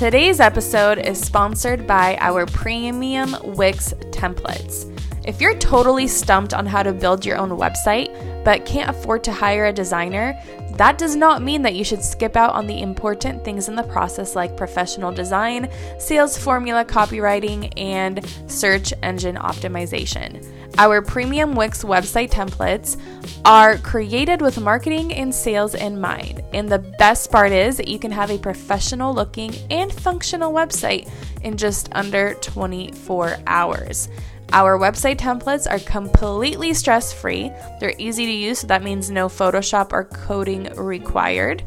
Today's episode is sponsored by our premium Wix templates. If you're totally stumped on how to build your own website, but can't afford to hire a designer, that does not mean that you should skip out on the important things in the process like professional design, sales formula copywriting, and search engine optimization. Our premium Wix website templates are created with marketing and sales in mind. And the best part is that you can have a professional looking and functional website in just under 24 hours. Our website templates are completely stress free. They're easy to use, so that means no Photoshop or coding required.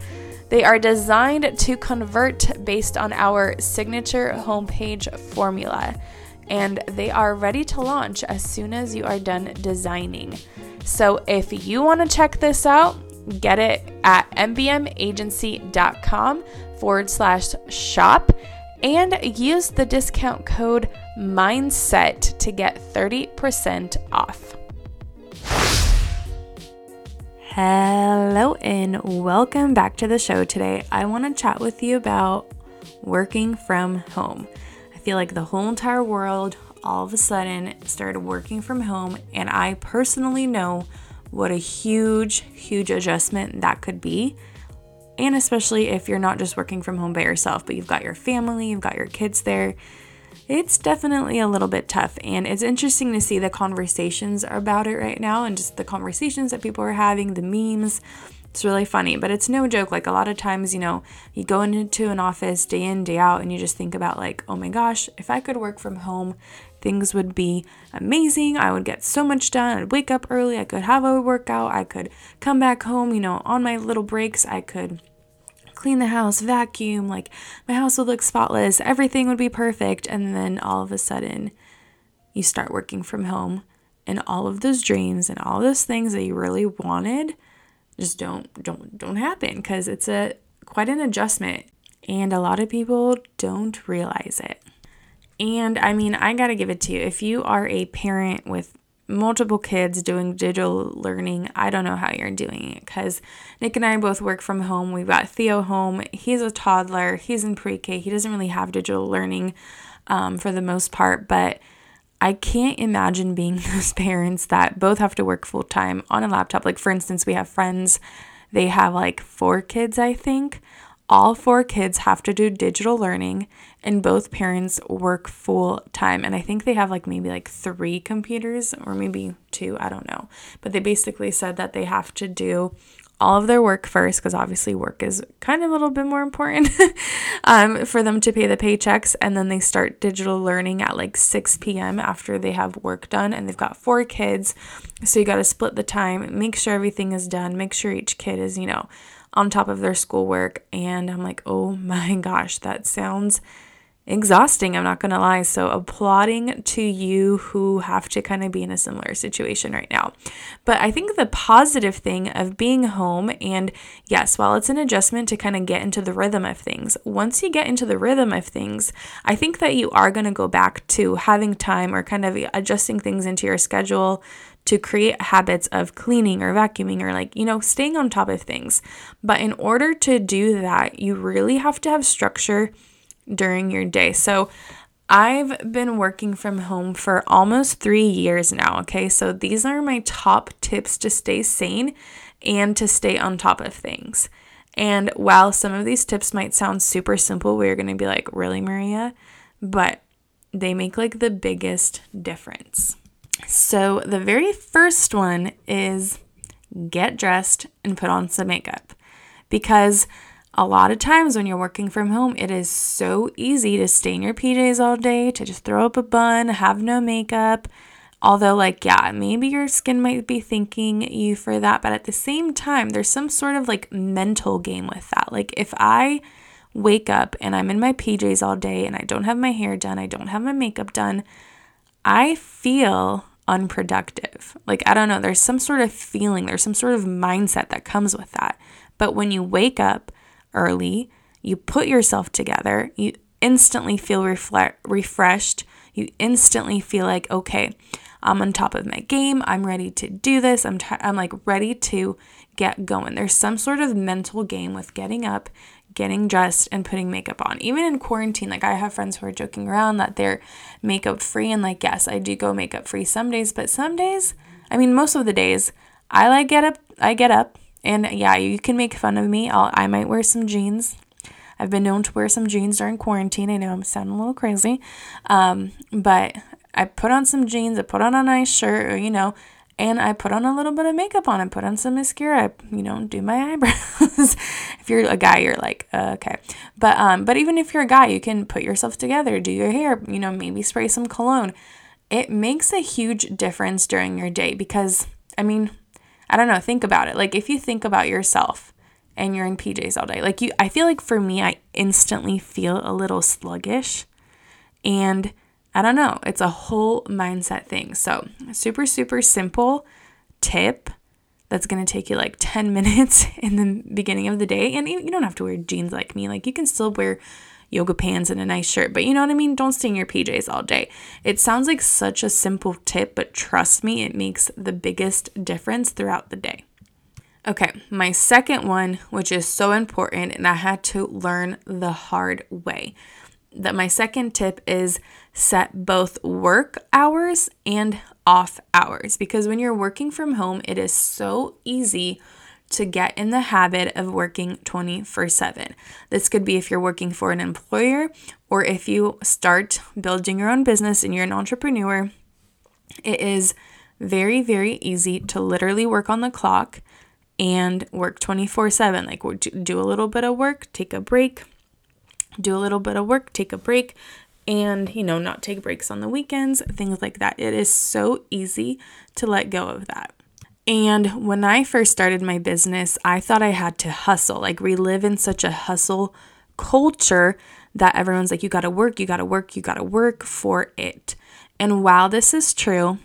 They are designed to convert based on our signature homepage formula, and they are ready to launch as soon as you are done designing. So if you want to check this out, get it at mbmagency.com forward slash shop and use the discount code MINDSET to get 30% off. Hello, and welcome back to the show today. I want to chat with you about working from home. I feel like the whole entire world all of a sudden started working from home, and I personally know what a huge, huge adjustment that could be and especially if you're not just working from home by yourself, but you've got your family, you've got your kids there, it's definitely a little bit tough. And it's interesting to see the conversations about it right now and just the conversations that people are having, the memes. It's really funny, but it's no joke. Like a lot of times, you know, you go into an office day in, day out, and you just think about, like, oh my gosh, if I could work from home, things would be amazing. I would get so much done. I'd wake up early. I could have a workout. I could come back home, you know, on my little breaks. I could clean the house, vacuum, like my house would look spotless. Everything would be perfect. And then all of a sudden, you start working from home and all of those dreams and all those things that you really wanted just don't don't don't happen because it's a quite an adjustment and a lot of people don't realize it. And I mean, I got to give it to you. If you are a parent with multiple kids doing digital learning, I don't know how you're doing it because Nick and I both work from home. We've got Theo home. He's a toddler, he's in pre K. He doesn't really have digital learning um, for the most part, but I can't imagine being those parents that both have to work full time on a laptop. Like, for instance, we have friends, they have like four kids, I think all four kids have to do digital learning and both parents work full time and i think they have like maybe like three computers or maybe two i don't know. But they basically said that they have to do all of their work first because obviously work is kind of a little bit more important um, for them to pay the paychecks. And then they start digital learning at like 6 p.m after they have work done and they've got four kids. So you got to split the time make sure everything is done make sure each kid is you know on top of their schoolwork. And I'm like, oh my gosh, that sounds exhausting. I'm not going to lie. So, applauding to you who have to kind of be in a similar situation right now. But I think the positive thing of being home, and yes, while it's an adjustment to kind of get into the rhythm of things, once you get into the rhythm of things, I think that you are going to go back to having time or kind of adjusting things into your schedule to create habits of cleaning or vacuuming or like, you know, staying on top of things. But in order to do that, you really have to have structure during your day. So I've been working from home for almost three years now. Okay. So these are my top tips to stay sane and to stay on top of things. And while some of these tips might sound super simple, we're going to be like, really, Mariya? But they make like the biggest difference. So, the very first one is get dressed and put on some makeup because a lot of times when you're working from home, it is so easy to stay in your PJs all day, to just throw up a bun, have no makeup, Although, like, yeah, maybe your skin might be thanking you for that, but at the same time, there's some sort of like mental game with that. Like, if I wake up and I'm in my PJs all day and I don't have my hair done, I don't have my makeup done, I feel unproductive. Like, I don't know, there's some sort of feeling, there's some sort of mindset that comes with that. But when you wake up early, you put yourself together, you instantly feel refle- refreshed, you instantly feel like, okay, I'm on top of my game. I'm ready to do this. I'm, t- I'm like ready to get going. There's some sort of mental game with getting up, getting dressed, and putting makeup on. Even in quarantine, like I have friends who are joking around that they're makeup free. And like, yes, I do go makeup free some days, but some days, I mean, most of the days, I like get up, I get up, and yeah, you can make fun of me. I'll, I might wear some jeans. I've been known to wear some jeans during quarantine. I know I'm sounding a little crazy, um, but I put on some jeans, I put on a nice shirt, or, you know, and I put on a little bit of makeup on. I put on some mascara. I, you know, do my eyebrows. if you're a guy, you're like, uh, okay. But um, but even if you're a guy, you can put yourself together, do your hair. You know, maybe spray some cologne. It makes a huge difference during your day because I mean, I don't know. Think about it. Like if you think about yourself and you're in PJs all day, like you, I feel like for me, I instantly feel a little sluggish, and I don't know. It's a whole mindset thing. So, super, super simple tip that's going to take you like 10 minutes in the beginning of the day. And you don't have to wear jeans like me. Like, you can still wear yoga pants and a nice shirt, but you know what I mean? Don't stay in your PJs all day. It sounds like such a simple tip, but trust me, it makes the biggest difference throughout the day. Okay, my second one, which is so important, and I had to learn the hard way that my second tip is set both work hours and off hours because when you're working from home, it is so easy to get in the habit of working 24 7. This could be if you're working for an employer or if you start building your own business and you're an entrepreneur. It is very, very easy to literally work on the clock and work 24 7. Like, do a little bit of work, take a break, do a little bit of work, take a break, and you know, not take breaks on the weekends, things like that. It is so easy to let go of that. And when I first started my business, I thought I had to hustle. Like, we live in such a hustle culture that everyone's like, you gotta work, you gotta work, you gotta work for it. And while this is true,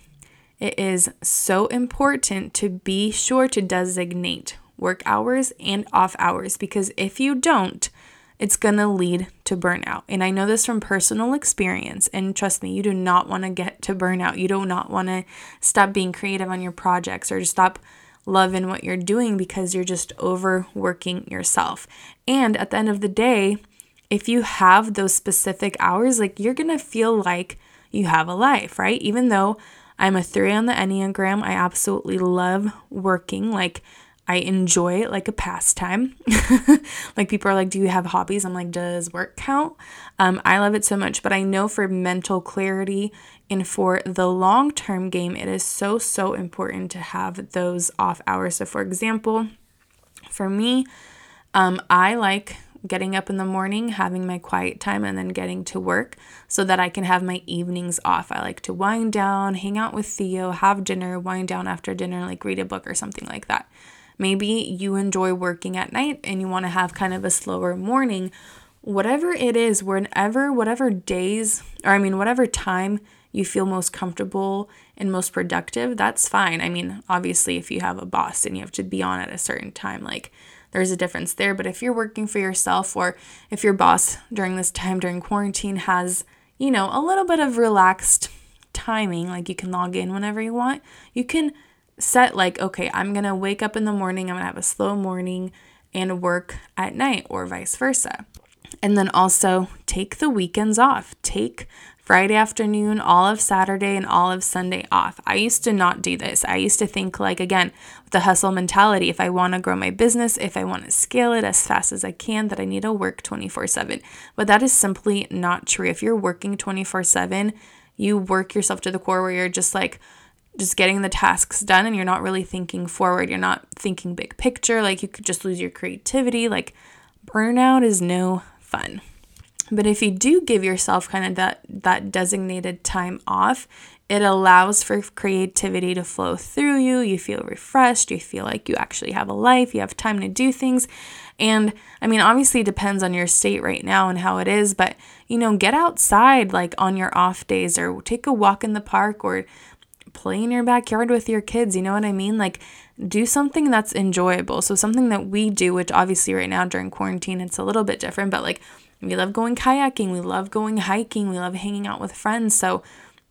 it is so important to be sure to designate work hours and off hours because if you don't, it's going to lead to burnout. And I know this from personal experience. And trust me, you do not want to get to burnout. You do not want to stop being creative on your projects or stop loving what you're doing because you're just overworking yourself. And at the end of the day, if you have those specific hours, like you're going to feel like you have a life, right? Even though I'm a three on the Enneagram, I absolutely love working. Like, I enjoy it like a pastime. like people are like, "Do you have hobbies?" I'm like, "Does work count?" Um, I love it so much, but I know for mental clarity and for the long term game, it is so so important to have those off hours. So, for example, for me, um, I like getting up in the morning, having my quiet time, and then getting to work so that I can have my evenings off. I like to wind down, hang out with Theo, have dinner, wind down after dinner, like read a book or something like that. Maybe you enjoy working at night and you want to have kind of a slower morning. Whatever it is, whenever, whatever days, or I mean, whatever time you feel most comfortable and most productive, that's fine. I mean, obviously, if you have a boss and you have to be on at a certain time, like there's a difference there. But if you're working for yourself or if your boss during this time during quarantine has, you know, a little bit of relaxed timing, like you can log in whenever you want, you can set like, okay, I'm going to wake up in the morning, I'm going to have a slow morning and work at night or vice versa. And then also take the weekends off. Take Friday afternoon, all of Saturday, and all of Sunday off. I used to not do this. I used to think, like, again, the hustle mentality, if I want to grow my business, if I want to scale it as fast as I can, that I need to work 24 7. But that is simply not true. If you're working 24 7, you work yourself to the core where you're just like, just getting the tasks done and you're not really thinking forward. You're not thinking big picture. Like you could just lose your creativity. Like burnout is no fun. But if you do give yourself kind of that that designated time off, it allows for creativity to flow through you. You feel refreshed, you feel like you actually have a life, you have time to do things. And I mean, obviously, it depends on your state right now and how it is, but you know, get outside like on your off days or take a walk in the park or play in your backyard with your kids. You know what I mean? Like, do something that's enjoyable. So, something that we do, which obviously right now during quarantine, it's a little bit different, but like, we love going kayaking, we love going hiking, we love hanging out with friends. So,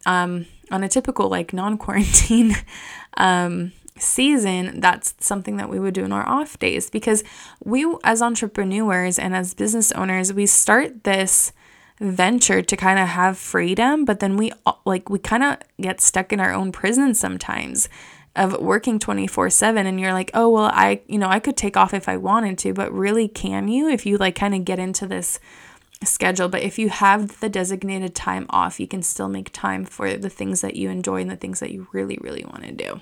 um, on a typical like non-quarantine um, season, that's something that we would do in our off days because we, as entrepreneurs and as business owners, we start this venture to kind of have freedom, but then we like we kind of get stuck in our own prison sometimes of working 24/7 and you're like, "Oh, well, I, you know, I could take off if I wanted to, but really can you if you like kind of get into this schedule, but if you have the designated time off, you can still make time for the things that you enjoy and the things that you really, really want to do.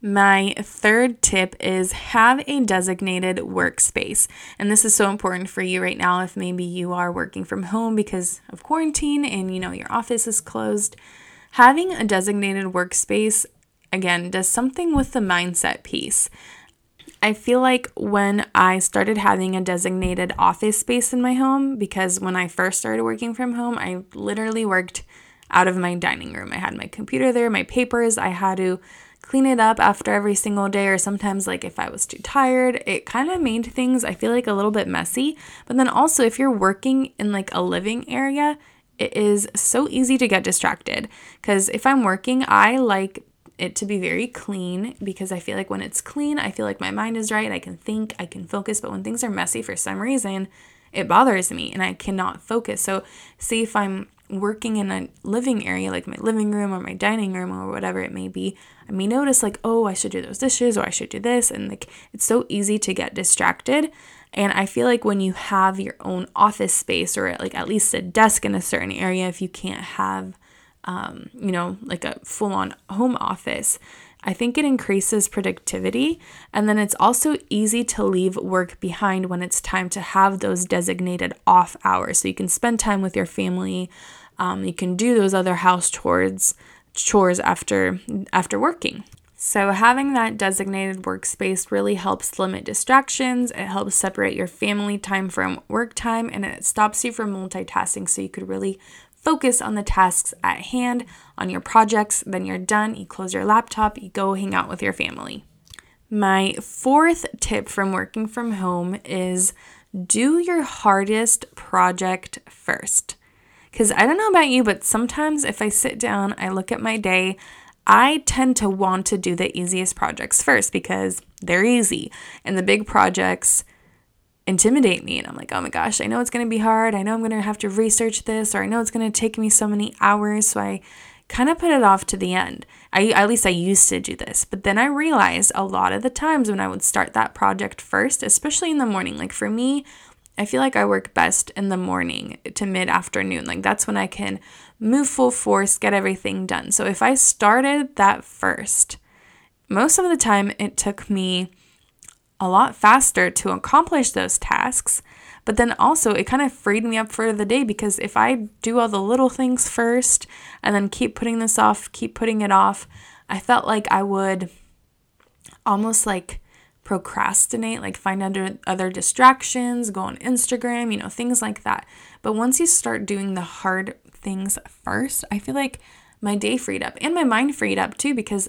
My third tip is have a designated workspace. And this is so important for you right now if maybe you are working from home because of quarantine and you know your office is closed. Having a designated workspace again does something with the mindset piece. I feel like when I started having a designated office space in my home, because when I first started working from home, I literally worked out of my dining room. I had my computer there, my papers, I had to clean it up after every single day, or sometimes, like if I was too tired, it kind of made things, I feel like, a little bit messy. But then also, if you're working in like a living area, it is so easy to get distracted because if I'm working, I like it to be very clean because I feel like when it's clean, I feel like my mind is right. I can think, I can focus. But when things are messy for some reason, it bothers me and I cannot focus. So, say if I'm working in a living area like my living room or my dining room or whatever it may be, I may notice like, oh, I should do those dishes or I should do this. And like, it's so easy to get distracted. And I feel like when you have your own office space or like at least a desk in a certain area, if you can't have um, you know, like a full on home office, I think it increases productivity. And then it's also easy to leave work behind when it's time to have those designated off hours. So you can spend time with your family. Um, you can do those other house chores chores after after working. So having that designated workspace really helps limit distractions. It helps separate your family time from work time and it stops you from multitasking so you could really focus on the tasks at hand, on your projects, then you're done, you close your laptop, you go hang out with your family. My fourth tip from working from home is do your hardest project first. Because I don't know about you, but sometimes if I sit down, I look at my day, I tend to want to do the easiest projects first because they're easy. And the big projects, intimidate me. And I'm like, oh my gosh, I know it's going to be hard. I know I'm going to have to research this, or I know it's going to take me so many hours. So I kind of put it off to the end. I at least I used to do this. But then I realized a lot of the times when I would start that project first, especially in the morning, like for me, I feel like I work best in the morning to mid afternoon. Like that's when I can move full force, get everything done. So if I started that first, most of the time it took me a lot faster to accomplish those tasks. But then also, it kind of freed me up for the day because if I do all the little things first and then keep putting this off, keep putting it off, I felt like I would almost like procrastinate, like find other other distractions, go on Instagram, you know, things like that. But once you start doing the hard things first, I feel like my day freed up and my mind freed up too because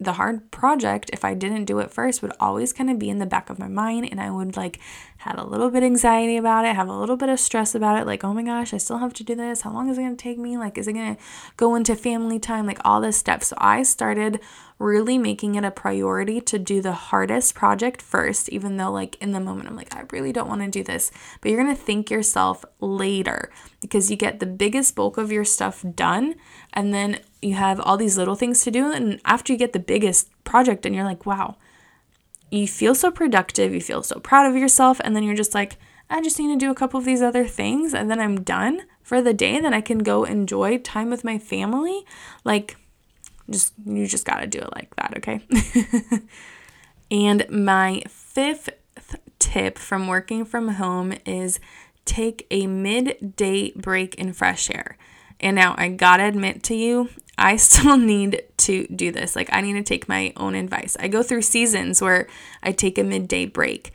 the hard project, if I didn't do it first, would always kind of be in the back of my mind. And I would like have a little bit anxiety about it, have a little bit of stress about it. Like, oh my gosh, I still have to do this. How long is it going to take me? Like, is it going to go into family time? Like, all this stuff. So I started really making it a priority to do the hardest project first, even though, like, in the moment, I'm like, I really don't want to do this. But you're going to thank yourself later because you get the biggest bulk of your stuff done. And then you have all these little things to do. And after you get the biggest project, and you're like, wow, you feel so productive, you feel so proud of yourself. And then you're just like, I just need to do a couple of these other things. And then I'm done for the day. Then I can go enjoy time with my family. Like, just, you just got to do it like that, okay? and my fifth tip from working from home is take a midday break in fresh air. And now I gotta admit to you, I still need to do this. Like, I need to take my own advice. I go through seasons where I take a midday break.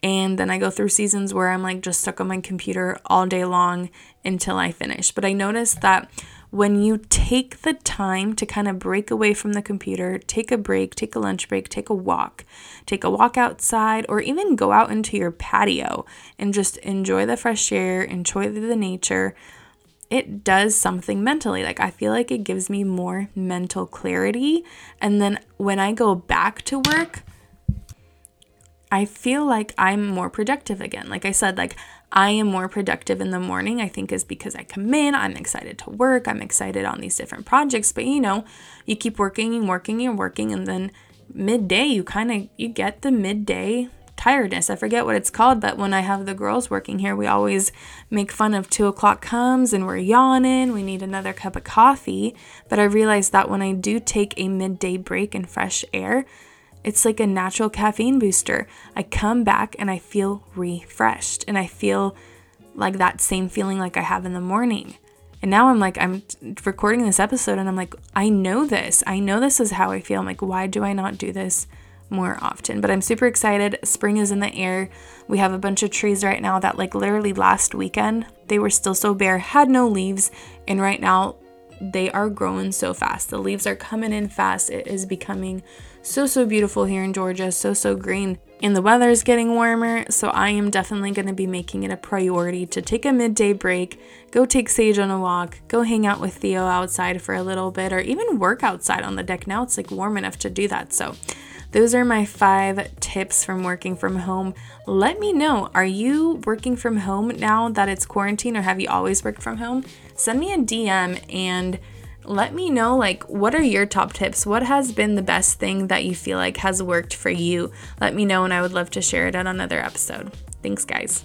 And then I go through seasons where I'm like just stuck on my computer all day long until I finish. But I noticed that when you take the time to kind of break away from the computer, take a break, take a lunch break, take a walk, take a walk outside, or even go out into your patio and just enjoy the fresh air, enjoy the nature, it does something mentally. Like, I feel like it gives me more mental clarity. And then when I go back to work, I feel like I'm more productive again. Like I said, like I am more productive in the morning, I think is because I come in, I'm excited to work, I'm excited on these different projects, but you know, you keep working and working and working and then midday you kind of you get the midday tiredness. I forget what it's called, but when I have the girls working here, we always make fun of two o'clock comes and we're yawning. We need another cup of coffee. But I realized that when I do take a midday break in fresh air, it's like a natural caffeine booster. I come back and I feel refreshed and I feel like that same feeling like I have in the morning. And now I'm like, I'm recording this episode and I'm like, I know this. I know this is how I feel. I'm like, why do I not do this more often? But I'm super excited. Spring is in the air. We have a bunch of trees right now that, like, literally last weekend, they were still so bare, had no leaves. And right now, they are growing so fast. The leaves are coming in fast. It is becoming so, so beautiful here in Georgia, so, so green. And the weather is getting warmer, so I am definitely going to be making it a priority to take a midday break, go take Sage on a walk, go hang out with Theo outside for a little bit, or even work outside on the deck. Now it's like warm enough to do that. So, those are my five tips from working from home. Let me know are you working from home now that it's quarantine, or have you always worked from home? Send me a DM and let me know like what are your top tips what has been the best thing that you feel like has worked for you let me know and i would love to share it on another episode thanks guys